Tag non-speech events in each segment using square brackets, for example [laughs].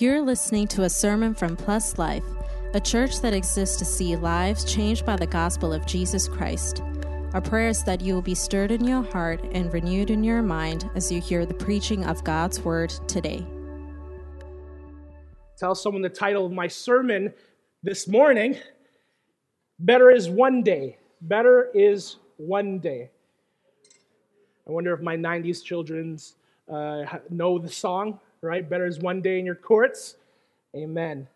You're listening to a sermon from Plus Life, a church that exists to see lives changed by the gospel of Jesus Christ. Our prayer is that you will be stirred in your heart and renewed in your mind as you hear the preaching of God's word today. Tell someone the title of my sermon this morning Better is One Day. Better is One Day. I wonder if my 90s children's uh, know the song right? Better is one day in your courts. Amen.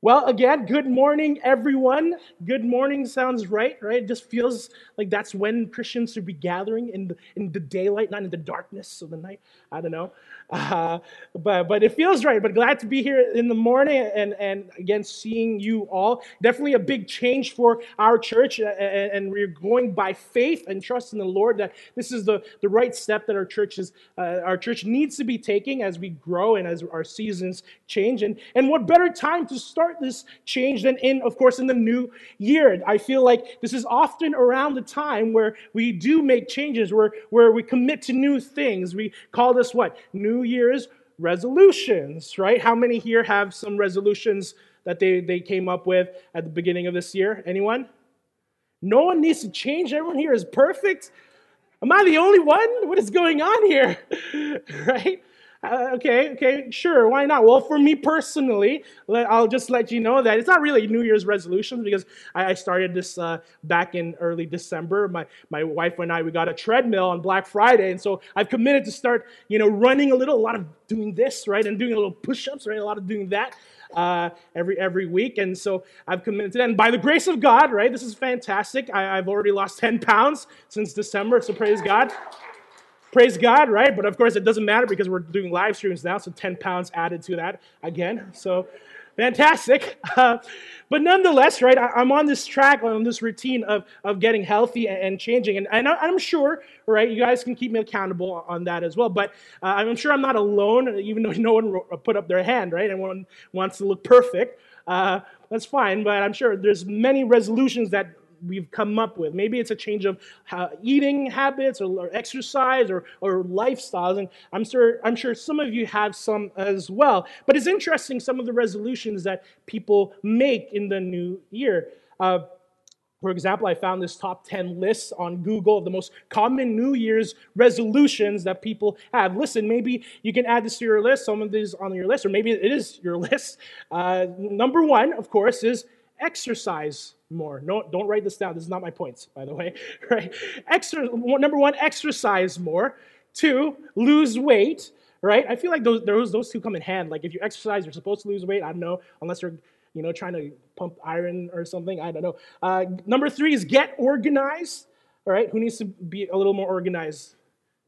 Well, again, good morning, everyone. Good morning sounds right, right? It just feels like that's when Christians should be gathering in the, in the daylight, not in the darkness of the night. I don't know. Uh, but, but it feels right. But glad to be here in the morning and, and again, seeing you all. Definitely a big change for our church. And, and we're going by faith and trust in the Lord that this is the, the right step that our church, is, uh, our church needs to be taking as we grow and as our seasons change. And, and what better time to start start this change than in, of course, in the new year. I feel like this is often around the time where we do make changes, where, where we commit to new things. We call this what? New Year's resolutions, right? How many here have some resolutions that they, they came up with at the beginning of this year? Anyone? No one needs to change. Everyone here is perfect. Am I the only one? What is going on here? [laughs] right? Uh, okay, okay, sure, why not? Well, for me personally, let, I'll just let you know that it's not really New Year's resolutions because I, I started this uh, back in early December. My, my wife and I, we got a treadmill on Black Friday, and so I've committed to start, you know, running a little, a lot of doing this, right, and doing a little push-ups, right, a lot of doing that uh, every every week, and so I've committed to that. And by the grace of God, right, this is fantastic. I, I've already lost 10 pounds since December, so praise God. Praise God, right? But of course, it doesn't matter because we're doing live streams now, so 10 pounds added to that again. So fantastic. [laughs] Uh, but nonetheless, right, I, am on this track, on this routine of, of getting healthy and, and changing. And, and I, am sure, right, you guys can keep me accountable on that as well. But uh, I'm sure I'm not alone, even though [laughs] no one put up their hand, right? Everyone wants to look perfect. Uh, that's fine, but I'm sure there's many resolutions that we've come up with. Maybe it's a change of eating habits or, or, exercise or, or lifestyles. And I'm sure, I'm sure some of you have some as well. But it's interesting some of the resolutions that people make in the new year. Uh, for example, I found this top 10 list on Google of the most common New Year's resolutions that people have. Listen, maybe you can add this to your list, some of these on your list, or maybe it is your [laughs] list. Uh, number one, of course, is exercise more. No, don't write this down. This is not my points, by the way. [laughs] Right? Extra, number one, exercise more. Two, lose weight. Right? I feel like those, those those two come in hand. Like if you exercise, you're supposed to lose weight. I don't know, unless you're you know trying to pump iron or something. I don't know. Uh, number three is get organized. All right, who needs to be a little more organized?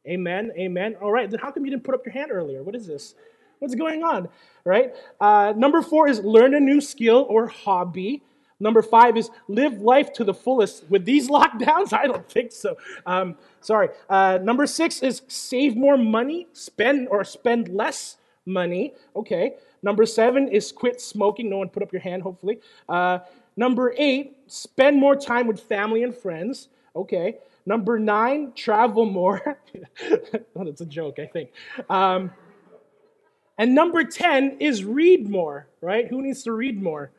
Amen. Amen. All right, then how come you didn't put up your hand earlier? What is this? What's going on? Right? Uh, number four is learn a new skill or hobby. Number five is live life to the fullest. With these [laughs] lockdowns, I don't think so. Um, sorry. Uh, number six is save more money, spend or spend less money. Okay. Number seven is quit smoking. No one put up your hand, hopefully. Uh, number eight, spend more time with family and friends. Okay. Number nine, travel more. [laughs] oh, that's a joke, I think. Um, and number 10 is read more, right? Who needs to read more?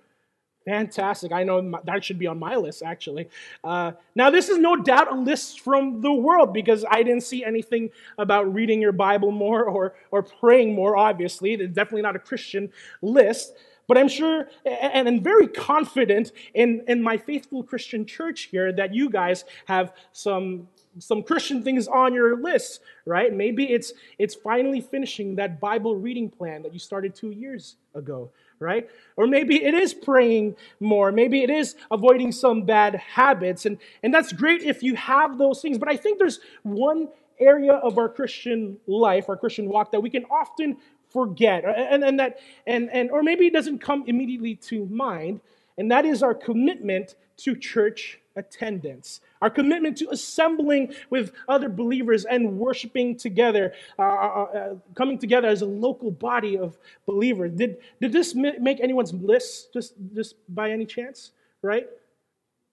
Fantastic. I know that should be on my list, actually. Uh, now, this is no doubt a list from the world because I didn't see anything about reading your Bible more or, or praying more, obviously. It's definitely not a Christian list. But I'm sure and I'm very confident in, in my faithful Christian church here that you guys have some, some Christian things on your list, right? Maybe it's, it's finally finishing that Bible reading plan that you started two years ago right? Or maybe it is praying more. Maybe it is avoiding some bad habits. And, and that's great if you have those things. But I think there's one area of our Christian life, our Christian walk, that we can often forget. And, and that, and, and, or maybe it doesn't come immediately to mind. And that is our commitment to church attendance, our commitment to assembling with other believers and worshiping together, uh, uh, uh, coming together as a local body of believers. Did, did this make anyone's list just, just by any chance? Right?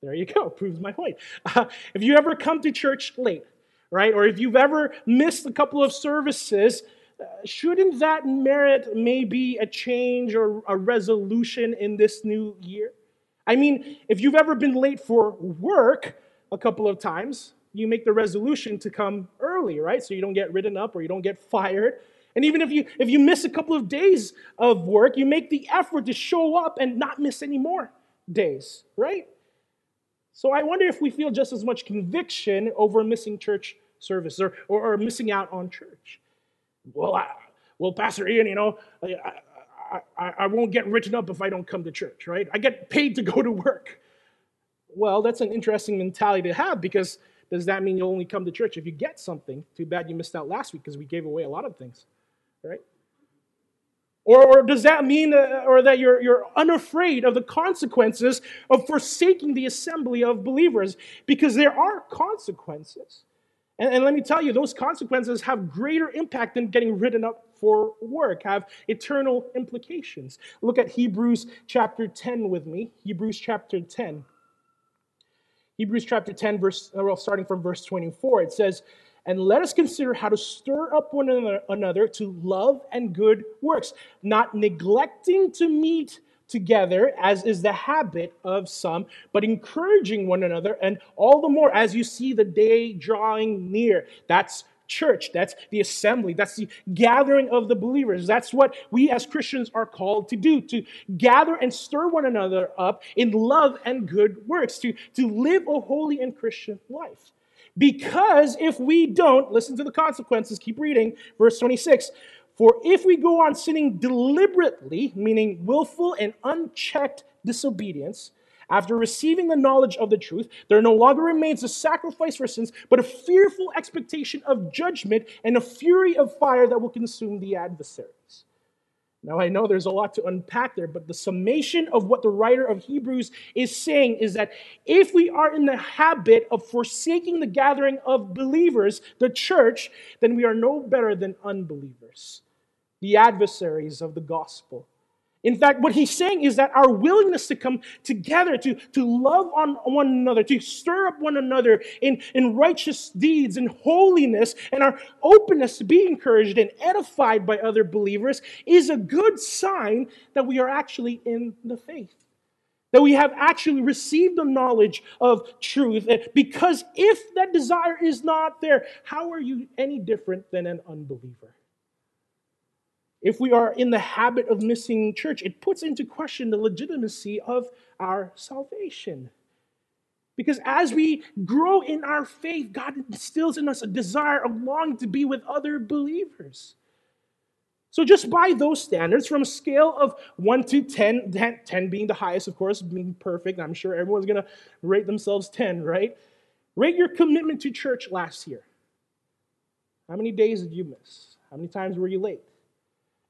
There you go, [laughs] proves my point. Uh, if you ever come to church late, right, or if you've ever missed a couple of services, shouldn't that merit maybe a change or a resolution in this new year? I mean, if you've ever been late for work a couple of times, you make the resolution to come early, right? So you don't get written up or you don't get fired. And even if you if you miss a couple of days of work, you make the effort to show up and not miss any more days, right? So I wonder if we feel just as much conviction over missing church service or, or, or missing out on church. Well, I, well, Pastor Ian, you know, I, I, I won't get written up if I don't come to church, right? I get paid to go to work. Well, that's an interesting mentality to have because does that mean you'll only come to church if you get something? Too bad you missed out last week because we gave away a lot of things, right? Or, or does that mean uh, or that you're, you're unafraid of the consequences of forsaking the assembly of believers? Because there are consequences. And, and let me tell you, those consequences have greater impact than getting written up for work, have eternal implications. Look at Hebrews chapter 10 with me. Hebrews chapter 10. Hebrews chapter 10, verse, uh, well, starting from verse 24, it says, And let us consider how to stir up one another to love and good works, not neglecting to meet together, as is the habit of some, but encouraging one another, and all the more as you see the day drawing near. That's church. That's the assembly. That's the gathering of the believers. That's what we as Christians are called to do to gather and stir one another up in love and good works, to, to live a holy and Christian life. Because if we don't, listen to the consequences, keep reading, verse 26. For if we go on sinning deliberately, meaning willful and unchecked disobedience, after receiving the knowledge of the truth, there no longer remains a sacrifice for sins, but a fearful expectation of judgment and a fury of fire that will consume the adversaries. Now, I know there's a lot to unpack there, but the summation of what the writer of Hebrews is saying is that if we are in the habit of forsaking the gathering of believers, the church, then we are no better than unbelievers, the adversaries of the gospel. In fact, what he's saying is that our willingness to come together, to, to love on one another, to stir up one another in, in righteous deeds and holiness, and our openness to be encouraged and edified by other believers is a good sign that we are actually in the faith. That we have actually received the knowledge of truth. Because if that desire is not there, how are you any different than an unbeliever? If we are in the habit of missing church, it puts into question the legitimacy of our salvation. Because as we grow in our faith, God instills in us a desire, a longing to be with other believers. So, just by those standards, from a scale of 1 to 10, 10 being the highest, of course, being perfect, I'm sure everyone's going to rate themselves 10, right? Rate your commitment to church last year. How many days did you miss? How many times were you late?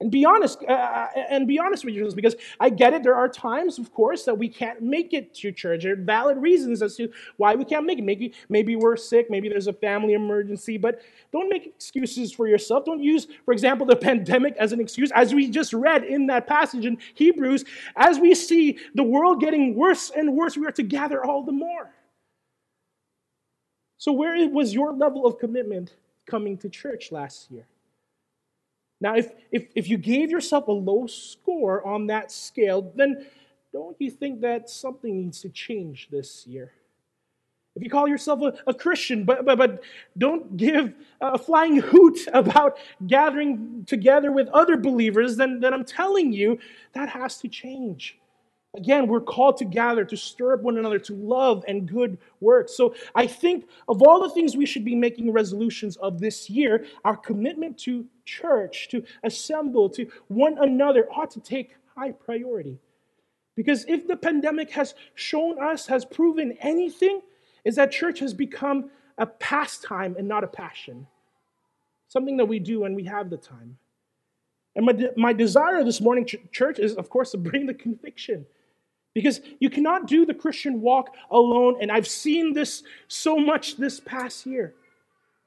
And be honest, uh, uh, and be honest with yourselves, because I get it. There are times, of course, that we can't make it to church. There are valid reasons as to why we can't make it. Maybe, maybe we're sick. Maybe there's a family emergency. But don't make excuses for yourself. Don't use, for example, the [laughs] pandemic as an excuse, as we just read in that passage in Hebrews. As we see the world getting worse and worse, we are to gather all the more. So, where was your level of commitment coming to church last year? Now, if, if, if you gave yourself a low score on that scale, then don't you think that something needs to change this year? If you call yourself a, a Christian, but, but, but don't give a flying hoot about gathering together with other believers, then, then I'm telling you that has to change. Again, we're called to gather, to stir up one another, to love and good works. So I think of all the things we should be making resolutions of this year, our commitment to church, to assemble, to one another ought to take high priority. Because if the pandemic has shown us, has proven anything, is that church has become a pastime and not a passion. Something that we do when we have the time. And my, de- my desire this morning, ch- church, is, of course, to bring the conviction because you cannot do the Christian walk alone. And I've seen this so much this past year.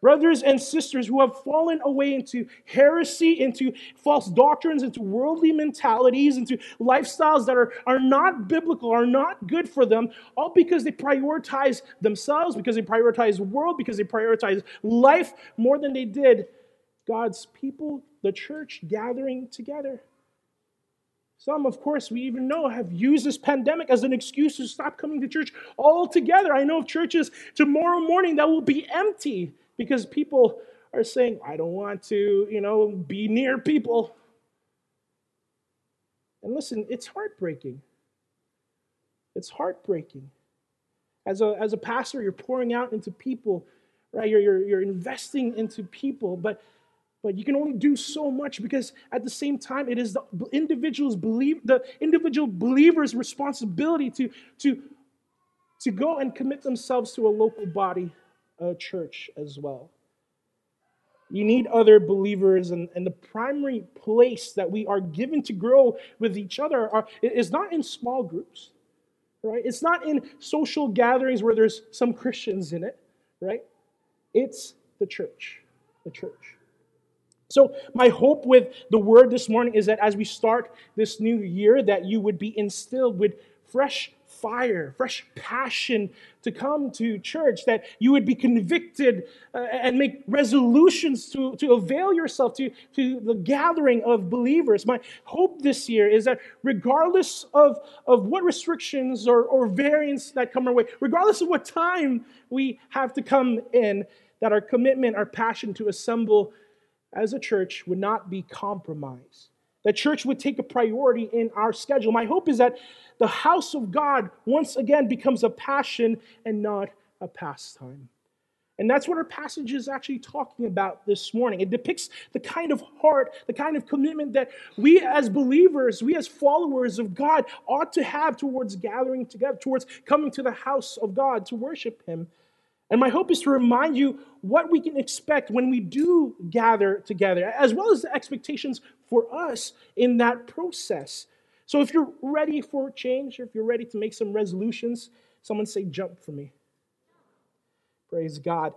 Brothers and sisters who have fallen away into heresy, into false doctrines, into worldly mentalities, into lifestyles that are, are not biblical, are not good for them, all because they prioritize themselves, because they prioritize the world, because they prioritize life more than they did God's people, the church gathering together. Some, of course, we even know have used this pandemic as an excuse to stop coming to church altogether. I know of churches tomorrow morning that will be empty because people are saying, I don't want to, you know, be near people. And listen, it's heartbreaking. It's heartbreaking. As a, as a pastor, you're pouring out into people, right? You're, you're, you're investing into people, but but you can only do so much because at the same time it is the individual's believe the individual believer's responsibility to to to go and commit themselves to a local body a church as well. You need other believers and, and the primary place that we are given to grow with each other are, is not in small groups right? It's not in social gatherings where there's some christians in it right? It's the church the church so, my hope with the word this morning is that as we start this new year, that you would be instilled with fresh fire, fresh passion to come to church, that you would be convicted uh, and make resolutions to, to avail yourself to, to the gathering of believers. My hope this year is that regardless of, of what restrictions or, or variants that come our way, regardless of what time we have to come in, that our commitment, our passion to assemble as a church would not be compromised. That church would take a priority in our schedule. My hope is that the house of God once again becomes a passion and not a pastime. And that's what our passage is actually talking about this morning. It depicts the kind of heart, the kind of commitment that we as believers, we as followers of God ought to have towards gathering together, towards coming to the house of God to worship Him. And my hope is to remind you what we can expect when we do gather together, as well as the expectations for us in that process. So if you're ready for change, or if you're ready to make some resolutions, someone say, jump for me. Praise God.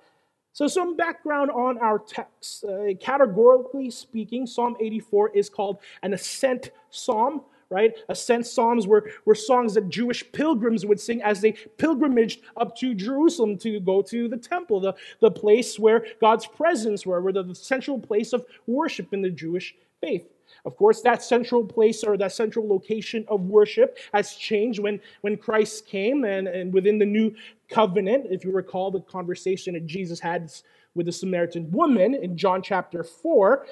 So, some background on our text. Uh, categorically speaking, Psalm 84 is called an ascent psalm right? Ascent psalms were, were songs that Jewish pilgrims would sing as they pilgrimaged up to Jerusalem to go to the temple, the, the place where God's presence were, where the, the central place of worship in the Jewish faith. Of course, that central place or that central location of worship has changed when, when Christ came and, and within the new covenant. If you recall the conversation that Jesus had with the Samaritan woman in John chapter 4,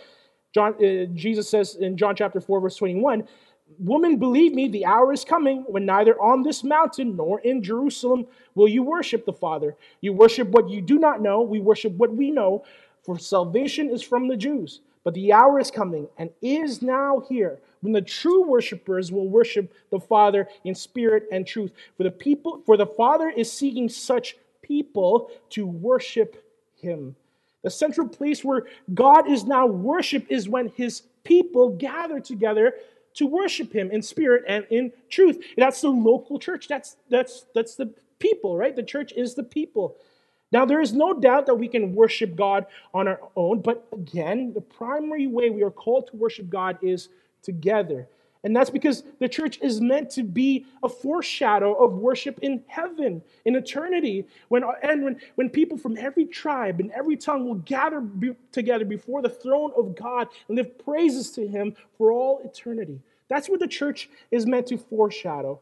John, uh, Jesus says in John chapter 4, verse 21, Woman, believe me, the hour is coming when neither on this mountain nor in Jerusalem will you worship the Father. You worship what you do not know, we worship what we know, for salvation is from the Jews. But the hour is coming and is now here when the true worshipers will worship the Father in spirit and truth. For the people, for the Father is seeking such people to worship him. The central place where God is now worshiped is when his people gather together to worship him in spirit and in truth. That's the local church. That's that's that's the people, right? The church is the people. Now there is no doubt that we can worship God on our own, but again, the primary way we are called to worship God is together. And that's because the church is meant to be a foreshadow of worship in heaven, in eternity. When, and when, when people from every tribe and every tongue will gather be, together before the throne of God and lift praises to Him for all eternity. That's what the church is meant to foreshadow.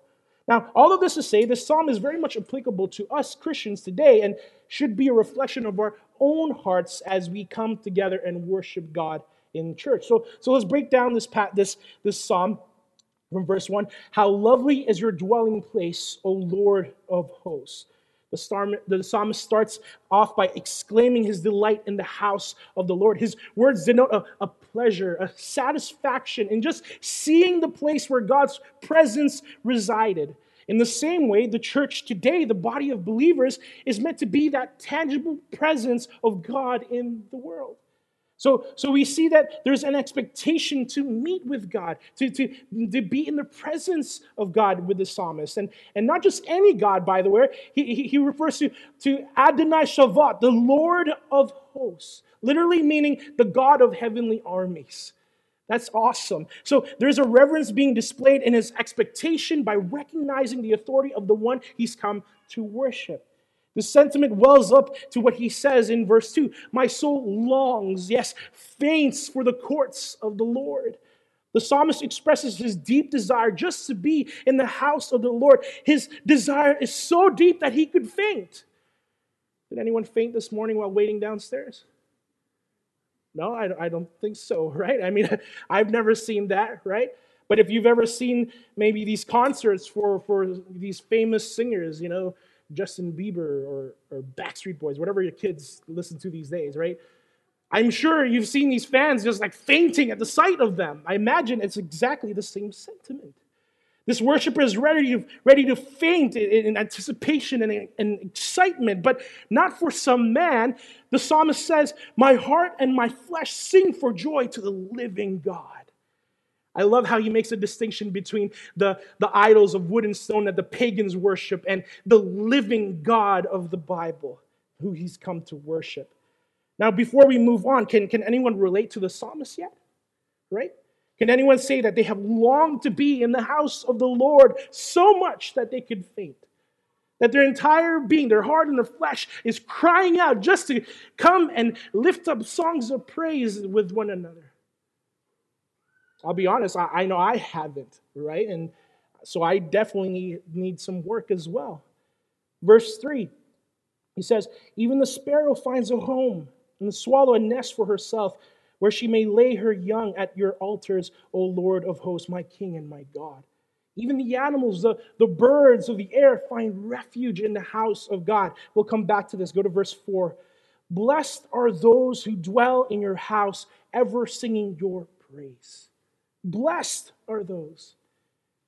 Now, all of this to say, this psalm is very much applicable to us Christians today and should be a reflection of our own hearts as we come together and worship God in church. So, so let's break down this, this, this psalm from verse 1 How lovely is your dwelling place, O Lord of hosts. The, psalmist starts off by exclaiming his delight in the house of the Lord. His words denote a, a pleasure, a satisfaction in just seeing the place where God's presence resided. In the same way, the church today, the body of believers, is meant to be that tangible presence of God in the world. So, so we see that there's an expectation to meet with God, to, to, to be in the presence of God with the psalmist. And, and not just any God, by the way. He, he, he refers to, to Adonai Shavat, the Lord of hosts, literally meaning the God of heavenly armies. That's awesome. So there's a reverence being displayed in his expectation by recognizing the authority of the one he's come to worship. The sentiment wells up to what he says in verse 2 My soul longs, yes, faints for the courts of the Lord. The psalmist expresses his deep desire just to be in the house of the Lord. His desire is so deep that he could faint. Did anyone faint this morning while waiting downstairs? No, I, I don't think so, [laughs] right? I mean, [laughs] I've never seen that, right? But if you've ever seen maybe these concerts for, for these famous singers, you know, Justin Bieber or, or Backstreet Boys, whatever your kids listen to these days, right? I'm sure you've seen these fans just like fainting at the sight of them. I imagine it's exactly the same sentiment. This worshiper is ready to, ready to faint in, in anticipation and, and excitement, but not for some man. The psalmist says, My heart and my flesh sing for joy to the living God. I love how he makes a distinction between the, the idols of wood and stone that the pagans worship and the living God of the Bible, who he's come to worship. Now, before we move on, can, can anyone relate to the psalmist yet? Right? Can anyone say that they have longed to be in the house of the Lord so much that they could faint? That their entire being, their heart and their flesh, is crying out just to come and lift up songs of praise with one another. I'll be honest, I, I know I haven't, right? And so I definitely need, need some work as well. Verse 3, he says, Even the sparrow finds a home and the swallow a nest for herself, where she may lay her young at your altars, O Lord of hosts, my King and my God. Even the animals, the, the birds of the air find refuge in the house of God. We'll come back to this. Go to verse 4. Blessed are those who dwell in your house, ever singing your praise. Blessed are those.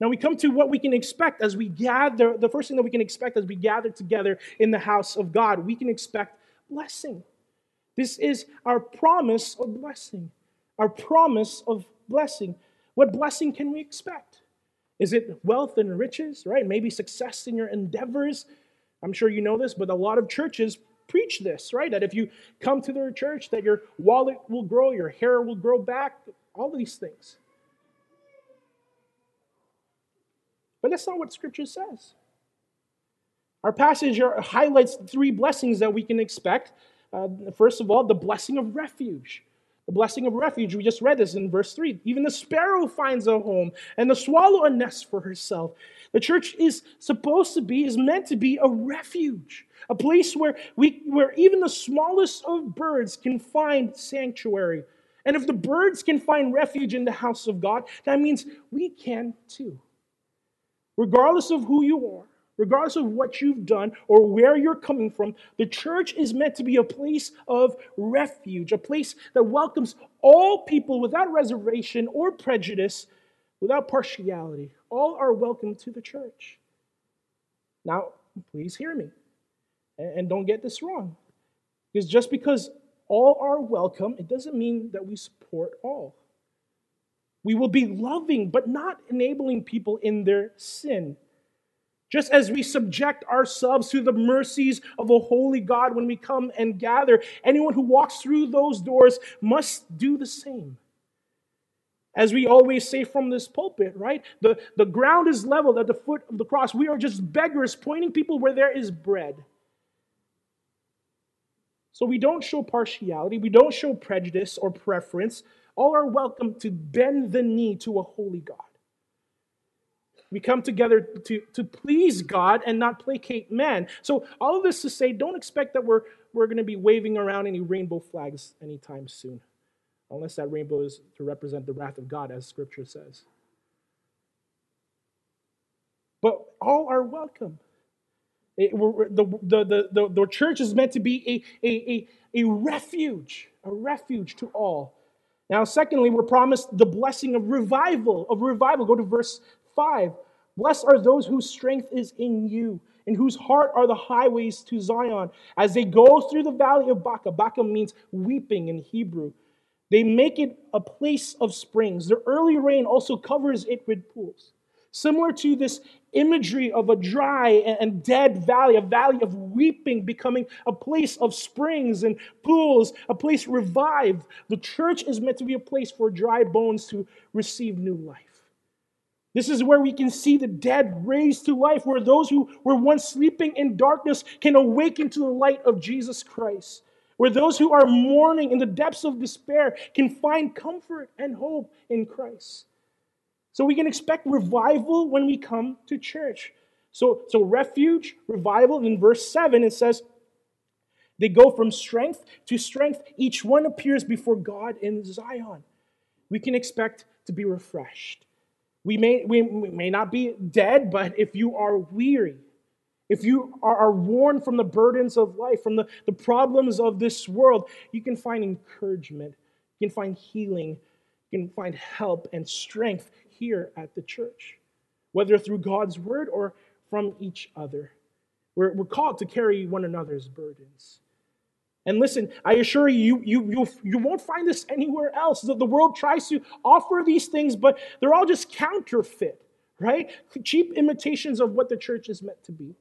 Now we come to what we can expect as we gather. The first thing that we can expect as we gather together in the house of God, we can expect blessing. This is our promise of blessing. Our promise of blessing. What blessing can we expect? Is it wealth and riches, right? Maybe success in your endeavors. I'm sure you know this, but a lot of churches preach this, right? That if you come to their church, that your wallet will grow, your hair will grow back, all these things. But that's not what Scripture says. Our passage highlights three blessings that we can expect uh, first of all, the blessing of refuge. The blessing of refuge, we just read this in verse 3. Even the sparrow finds a home, and the swallow a nest for herself. The church is supposed to be, is meant to be a refuge, a place where, we, where even the smallest of birds can find sanctuary. And if the birds can find refuge in the house of God, that means we can too. Regardless of who you are, regardless of what you've done or where you're coming from, the church is meant to be a place of refuge, a place that welcomes all people without reservation or prejudice, without partiality. All are welcome to the church. Now, please hear me and don't get this wrong. Because just because all are welcome, it doesn't mean that we support all. We will be loving, but not enabling people in their sin. Just as we subject ourselves to the mercies of a holy God when we come and gather, anyone who walks through those doors must do the same. As we always say from this pulpit, right? The, the ground is leveled at the foot of the cross. We are just beggars pointing people where there is bread. So we don't show partiality, we don't show prejudice or preference. All are welcome to bend the knee to a holy God. We come together to, to please God and not placate man. So, all of this to say, don't expect that we're, we're going to be waving around any rainbow flags anytime soon, unless that rainbow is to represent the wrath of God, as Scripture says. But all are welcome. It, the, the, the, the, church is meant to be a, a, a, a refuge, a refuge to all. Now, secondly, we're promised the blessing of revival, of revival. Go to verse 5 Blessed are those whose strength is in you, in whose heart are the highways to Zion. As they go through the valley of Baca, Baca means weeping in Hebrew. They make it a place of springs. The early rain also covers it with pools. Similar to this imagery of a dry and dead valley, a valley of weeping becoming a place of springs and pools, a place revived. The church is meant to be a place for dry bones to receive new life. This is where we can see the dead raised to life, where those who were once sleeping in darkness can awaken to the light of Jesus Christ, where those who are mourning in the depths of despair can find comfort and hope in Christ. So we can expect revival when we come to church. So, so refuge, revival, in verse 7, it says, they go from strength to strength. Each one appears before God in Zion. We can expect to be refreshed. We may, we may not be dead, but if you are weary, if you are, worn from the burdens of life, from the, the problems of this world, you can find encouragement, you can find healing, you can find help and strength here at the church, whether through God's word or from each other. We're, we're called to carry one another's burdens. And listen, I assure you, you, you, you won't find this anywhere else. The, the world tries to offer these things, but they're all just counterfeit, right? Cheap imitations of what the church is meant to be.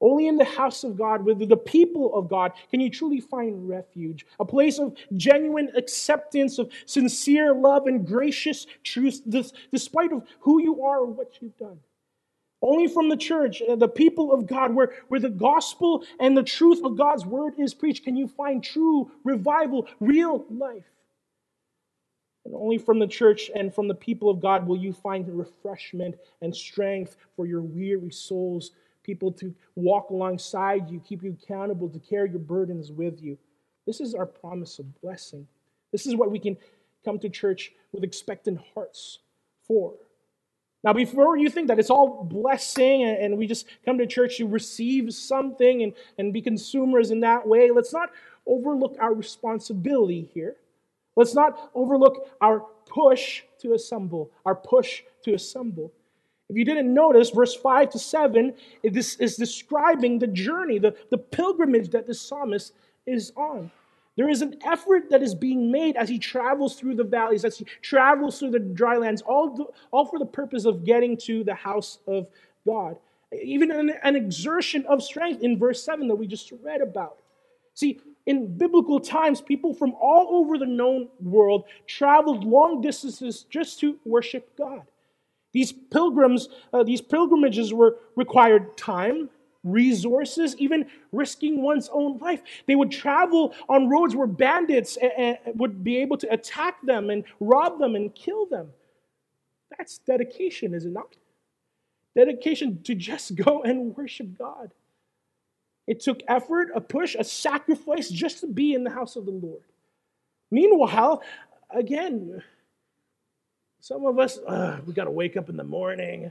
Only in the house of God, with the people of God, can you truly find refuge, a place of genuine acceptance, of sincere love and gracious truth, despite of who you are or what you've done. Only from the church, uh, the people of God, where, where the gospel and the truth of God's word is preached, can you find true revival, real life. And only from the church and from the people of God will you find refreshment and strength for your weary souls, people to walk alongside you, keep you accountable, to carry your burdens with you. This is our promise of blessing. This is what we can come to church with expectant hearts for. Now, before you think that it's all blessing and we just come to church to receive something and, and be consumers in that way, let's not overlook our responsibility here. Let's not overlook our push to assemble, our push to assemble. If you didn't notice, verse 5 to 7 this is describing the journey, the, the pilgrimage that the psalmist is on. There is an effort that is being made as he travels through the valleys, as he travels through the dry lands, all, the, all for the purpose of getting to the house of God. Even an, an exertion of strength in verse 7 that we just read about. See, in biblical times, people from all over the known world traveled long distances just to worship God. These pilgrims, uh, these pilgrimages were required time, resources, even risking one's own life. They would travel on roads where bandits would be able to attack them and rob them and kill them. That's dedication, is it not? Dedication to just go and worship God. It took effort, a push, a sacrifice just to be in the house of the Lord. Meanwhile, again, some of us, uh, we got to wake up in the morning.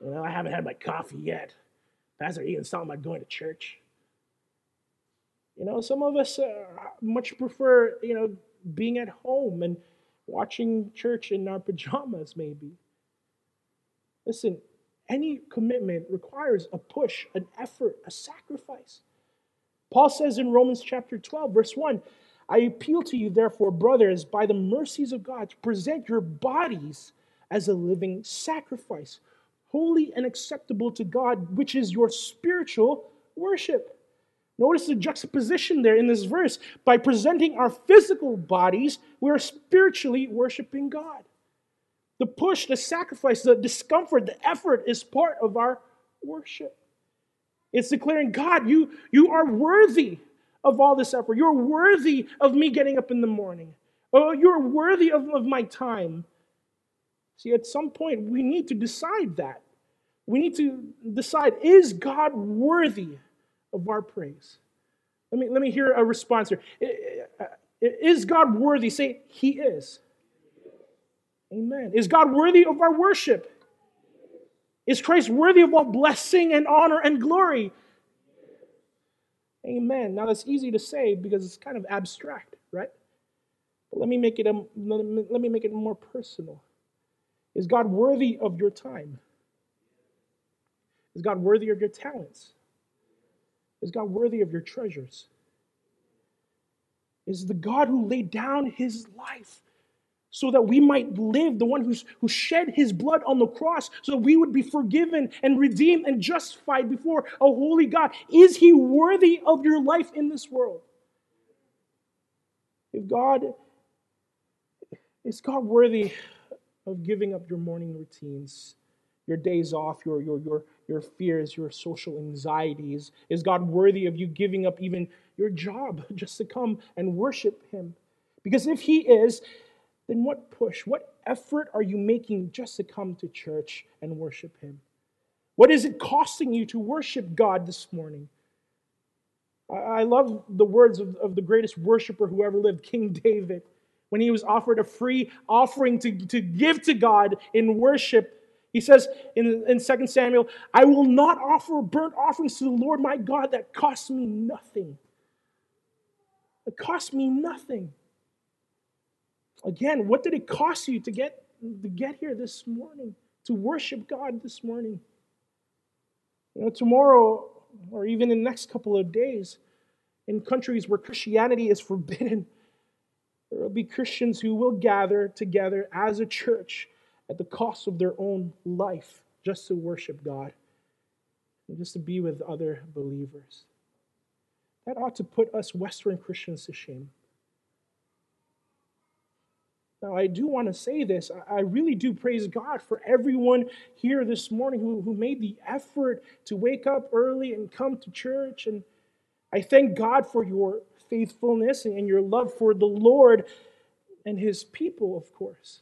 You know, I haven't had my coffee yet. Pastor Ian's talking about going to church. You know, some of us uh, much prefer, you know, being at home and watching church in our pajamas, maybe. Listen, any commitment requires a push, an effort, a sacrifice. Paul says in Romans chapter 12, verse 1 I appeal to you, therefore, brothers, by the mercies of God, to present your bodies as a living sacrifice, holy and acceptable to God, which is your spiritual worship. Notice the juxtaposition there in this verse. By presenting our physical bodies, we are spiritually worshiping God. The push, the sacrifice, the discomfort, the effort is part of our worship. It's declaring, God, you, you are worthy of all this effort. You're worthy of me getting up in the morning. Oh, you're worthy of, of my time. See, at some point, we need to decide that. We need to decide is God worthy of our praise? Let me, let me hear a response here. Is God worthy? Say, He is. Amen. Is God worthy of our worship? Is Christ worthy of all blessing and honor and glory? Amen. Now that's easy to say because it's kind of abstract, right? But let me make it a, let me make it more personal. Is God worthy of your time? Is God worthy of your talents? Is God worthy of your treasures? Is the God who laid down his life so that we might live, the one who's, who shed his blood on the cross so that we would be forgiven and redeemed and justified before a holy God? Is he worthy of your life in this world? If God, is God worthy of giving up your morning routines, your days off, your, your, your, your fears, your social anxieties? Is God worthy of you giving up even your job [laughs] just to come and worship Him? Because if He is, then what push, what effort are you making just to come to church and worship Him? What is it costing you to worship God this morning? I love the words of, of the greatest worshiper who ever lived, King David, when he was offered a free offering to, to give to God in worship. He says in, in 2 Samuel, I will not offer burnt offerings to the Lord my God that cost me nothing. It cost me nothing. Again, what did it cost you to get, to get here this morning, to worship God this morning? You know, tomorrow, or even in the next couple of days, in countries where Christianity is [laughs] forbidden, there will be Christians who will gather together as a church at the cost of their own life just to worship God and just to be with other believers. That ought to put us Western Christians to shame. Now, I do want to say this. I really do praise God for everyone here this morning who, who made the effort to wake up early and come to church. And I thank God for your faithfulness and your love for the Lord and his people, of course.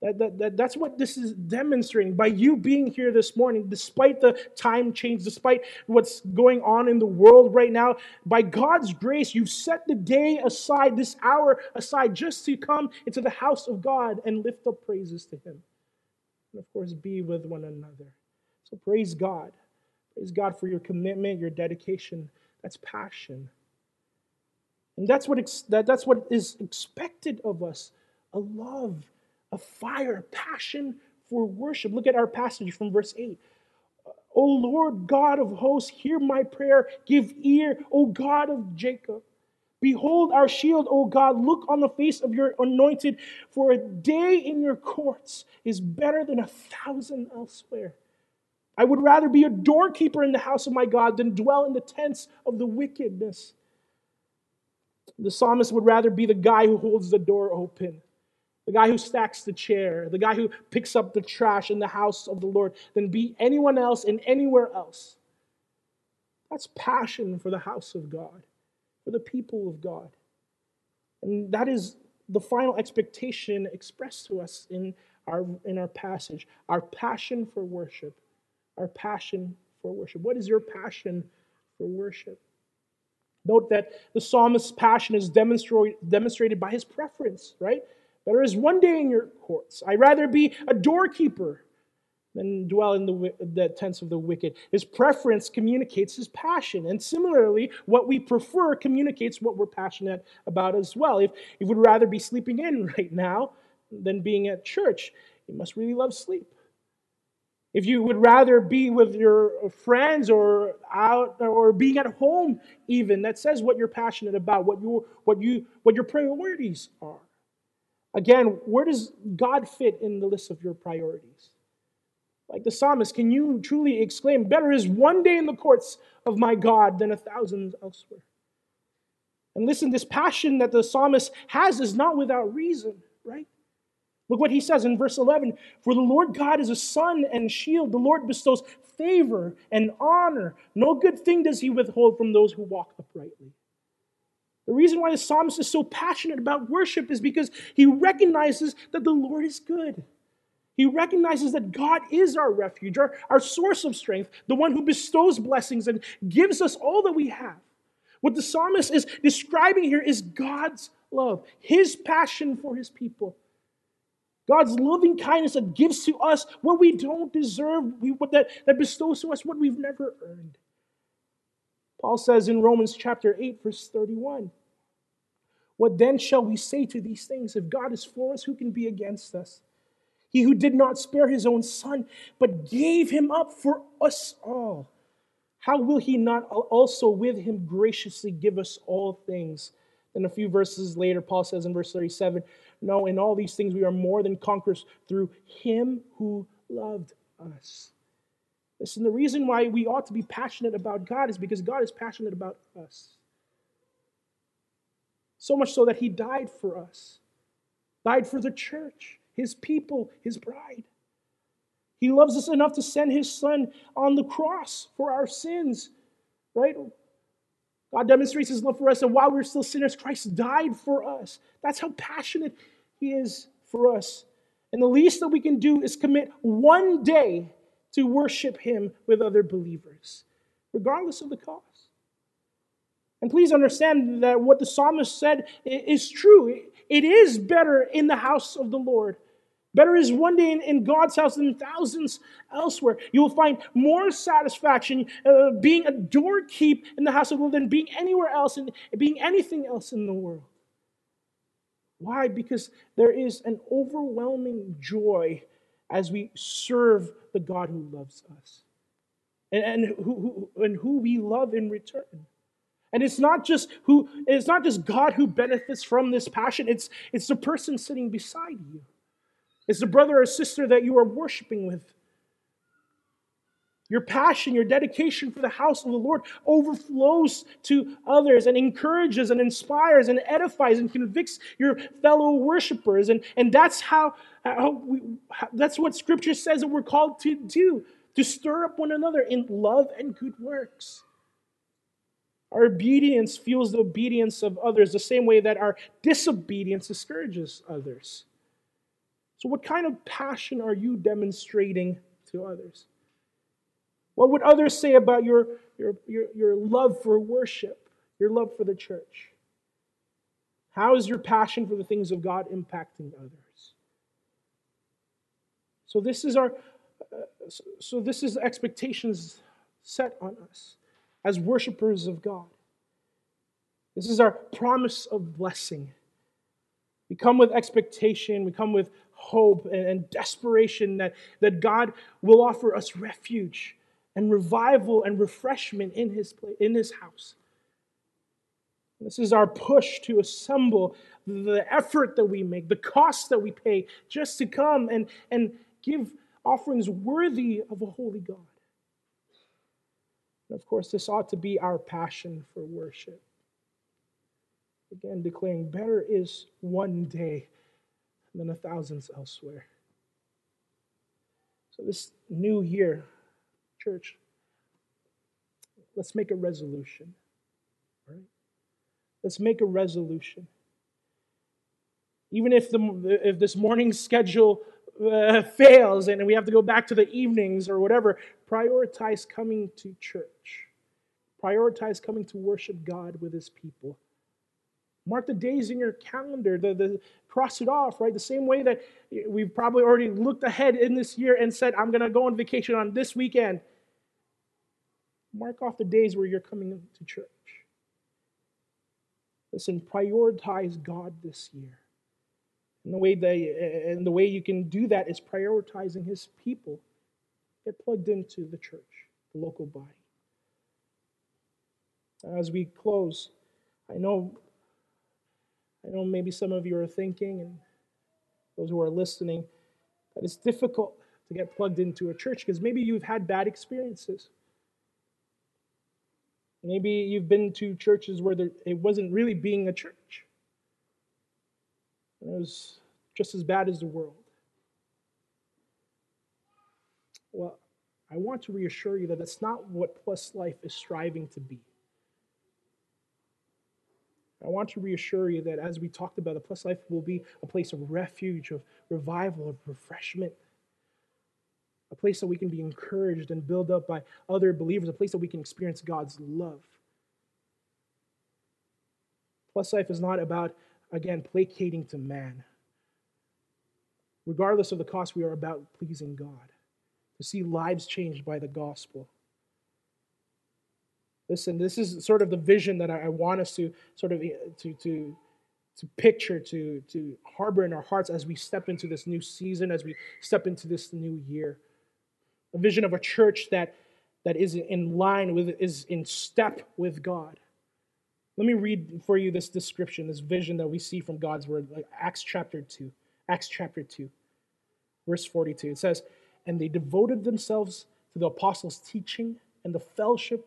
That, that, that, that's what this is demonstrating. By you being here this morning, despite the time change, despite what's going on in the world right now, by God's grace, you've set the day aside, this hour aside, just to come into the house of God and lift up praises to Him. And of course, be with one another. So praise God. Praise God for your commitment, your dedication. That's passion. And that's what, ex- that, that's what is expected of us a love a fire, a passion for worship. Look at our passage from verse 8. O Lord God of hosts, hear my prayer. Give ear, O God of Jacob. Behold our shield, O God. Look on the face of your anointed, for a day in your courts is better than a thousand elsewhere. I would rather be a doorkeeper in the house of my God than dwell in the tents of the wickedness. The psalmist would rather be the guy who holds the door open the guy who stacks the chair, the guy who picks up the trash in the house of the Lord, than be anyone else in anywhere else. That's passion for the house of God, for the people of God. And that is the final expectation expressed to us in our, in our passage our passion for worship. Our passion for worship. What is your passion for worship? Note that the psalmist's passion is demonstrated by his preference, right? Better is one day in your courts. I'd rather be a doorkeeper than dwell in the, the tents of the wicked. His preference communicates his passion. And similarly, what we prefer communicates what we're passionate about as well. If you would rather be sleeping in [laughs] right now than being at church, you must really love sleep. If you would rather be with your friends or out or being at home, even, that says what you're passionate about, what, you, what, you, what your priorities are. Again, where does God fit in the list of your priorities? Like the psalmist, can you truly exclaim, Better is one day in the courts of my God than a thousand elsewhere? And listen, this passion that the psalmist has is not without reason, right? Look what he says in verse 11 For the Lord God is a sun and shield. The Lord bestows favor and honor. No good thing does he withhold from those who walk uprightly. The reason why the psalmist is so passionate about worship is because he recognizes that the Lord is good. He recognizes that God is our refuge, our, our source of strength, the one who bestows blessings and gives us all that we have. What the psalmist is describing here is God's love, his passion for his people. God's loving kindness that gives to us what we don't deserve, what that, that bestows to us what we've never earned. Paul says in Romans chapter 8, verse 31 what then shall we say to these things? If God is for us, who can be against us? He who did not spare his own son, but gave him up for us all, how will he not also with him graciously give us all things? Then a few verses later, Paul says in verse 37 No, in all these things we are more than conquerors through him who loved us. Listen, the reason why we ought to be passionate about God is because God is passionate about us. So much so that he died for us, died for the church. his people, his bride. He loves us enough to send his son on the cross for our sins, right? God demonstrates his love for us, and while we are still sinners, Christ died for us. That's how passionate he is for us. And the least that we can do is commit one day to worship him with other believers, regardless of the cost. And please understand that what the psalmist said is true. It is better in the house of the Lord. Better is one day in, God's house than thousands elsewhere. You will find more satisfaction uh, being a doorkeep in the house of the Lord than being anywhere else and being anything else in the world. Why? Because there is an overwhelming joy as we serve the God who loves us and, and, who, who, and who we love in return. And it's not just who it's not just God who benefits from this passion, it's, it's the person sitting beside you. It's the brother or sister that you are worshiping with. Your passion, your dedication for the house of the Lord overflows to others and encourages and inspires and edifies and convicts your fellow worshipers. And, and that's how, how we, that's what scripture says that we're called to do to stir up one another in love and good works. Our obedience fuels the obedience of others the same way that our disobedience discourages others. So, what kind of passion are you demonstrating to others? What would others say about your, your, your, your love for worship, your love for the church? How is your passion for the things of God impacting others? So, this is our. Uh, so, this is expectations set on us as worshipers of God. This is our promise of blessing. We come with expectation, we come with hope and, and desperation that, that God will offer us refuge and revival and refreshment in his, place, in his house. This is our push to assemble the effort that we make, the cost that we pay just to come and, and give offerings worthy of a holy God. And of course, this ought to be our passion for worship. Again, declaring better is one day than a thousands elsewhere. So, this new year, church, let's make a resolution. Right? Let's make a resolution. Even if, the, if this morning's schedule uh, fails and we have to go back to the evenings or whatever, prioritize coming to church. Prioritize coming to worship God with his people. Mark the days in your calendar, the, the, cross it off, right? The same way that we've probably already looked ahead in this year and said, I'm going to go on vacation on this weekend. Mark off the days where you're coming to church. Listen, prioritize God this year. And the way they and the way you can do that is prioritizing his people. Get plugged into the church, the local body. As we close, I know I know maybe some of you are thinking, and those who are listening, that it's difficult to get plugged into a church because maybe you've had bad experiences. Maybe you've been to churches where there, it wasn't really being a church. And it was just as bad as the world. Well, I want to reassure you that that's not what Plus Life is striving to be. I want to reassure you that as we talked about, the Plus Life will be a place of refuge, of revival, of refreshment, a place that we can be encouraged and built up by other believers, a place that we can experience God's love. Plus Life is not about, again, placating to man. Regardless of the cost, we are about pleasing God, to see lives changed by the gospel. Listen, this is sort of the vision that I want us to sort of eh, to to to picture, to to harbor in our hearts as we step into this new season, as we step into this new year. A vision of a church that that is in line with is in step with God. Let me read for you this description, this vision that we see from God's word, like Acts chapter 2. Acts chapter 2, verse 42. It says, And they devoted themselves to the apostles' teaching and the fellowship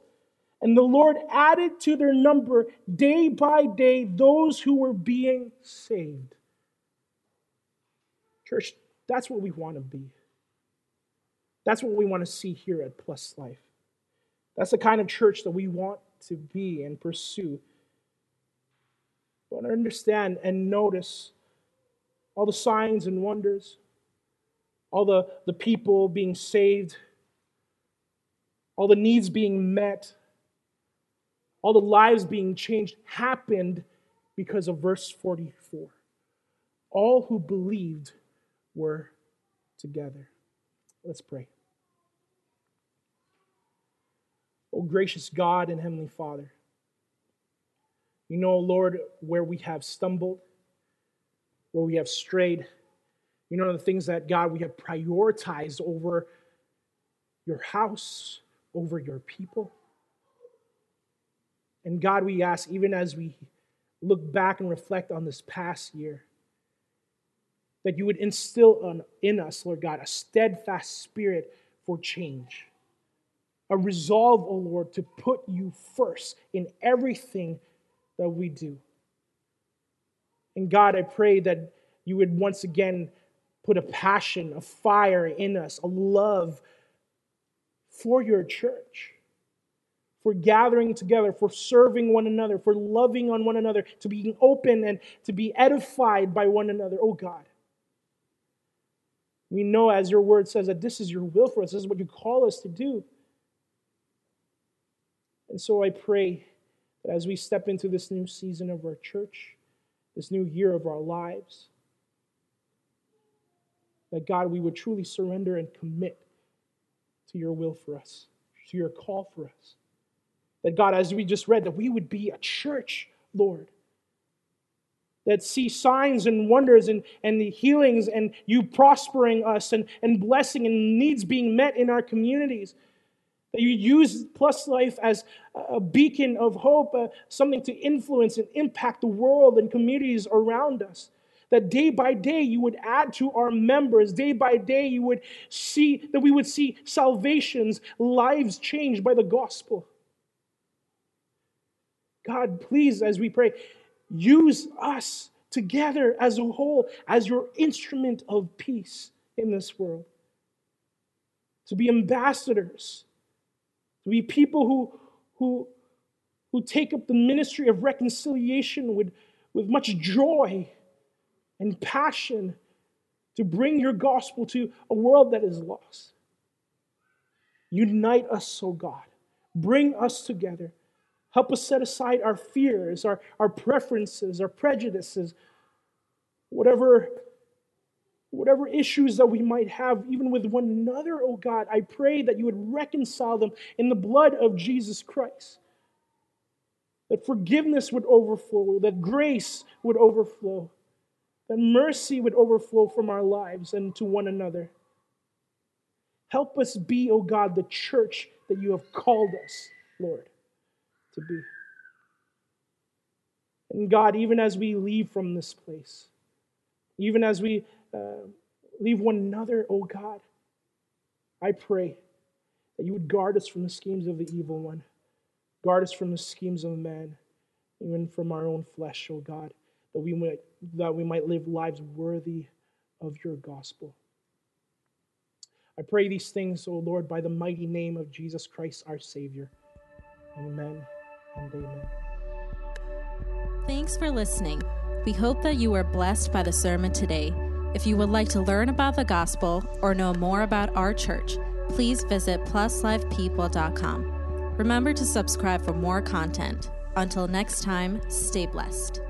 And the Lord added to their number day by day those who were being saved. Church, that's what we want to be. That's what we want to see here at Plus Life. That's the kind of church that we want to be and pursue. But understand and notice all the signs and wonders, all the, the people being saved, all the needs being met, all the lives being changed happened because of verse 44. All who believed were together. Let's pray. Oh, gracious God and Heavenly Father, you know, Lord, where we have stumbled, where we have strayed. You know, the things that, God, we have prioritized over your house, over your people. And God, we ask, even as we look back and reflect on this past year, that you would instill in us, Lord God, a steadfast spirit for change. A resolve, O oh Lord, to put you first in everything that we do. And God, I pray that you would once again put a passion, a fire in us, a love for your church, for gathering together, for serving one another, for loving on one another, to being open and to be edified by one another. Oh God. We know, as your word says, that this is your will for us. This is what you call us to do. And so I pray that as we step into this new season of our church, this new year of our lives, that God, we would truly surrender and commit to your will for us, to your call for us. That God, as we just read, that we would be a church, Lord, that see signs and wonders and, and the healings and you prospering us and, and blessing and needs being met in our communities. That you use Plus Life as a beacon of hope, uh, something to influence and impact the world and communities around us. That day by day you would add to our members, day by day you would see, that we would see salvations, lives changed by the gospel. God, please, as we pray, Use us together as a whole, as your instrument of peace in this world. To be ambassadors, to be people who, who, who take up the ministry of reconciliation with, with much joy and passion to bring your gospel to a world that is lost. Unite us, O oh God. Bring us together. Help us set aside our fears, our, our preferences, our prejudices, whatever, whatever issues that we might have, even with one another, oh God. I pray that you would reconcile them in the blood of Jesus Christ. That forgiveness would overflow, that grace would overflow, that mercy would overflow from our lives and to one another. Help us be, oh God, the church that you have called us, Lord to be. And God, even as we leave from this place, even as we uh, leave one another, oh God, I pray that you would guard us from the schemes of the evil one, guard us from the schemes of man, even from our own flesh, oh God, that we might, that we might live lives worthy of your gospel. I pray these things, O oh Lord, by the mighty name of Jesus Christ, our Savior. Amen and amen. Thanks for listening. We hope that you were blessed by the sermon today. If you would like to learn about the gospel or know more about our church, please visit pluslifepeople.com. Remember to subscribe for more content. Until next time, stay blessed.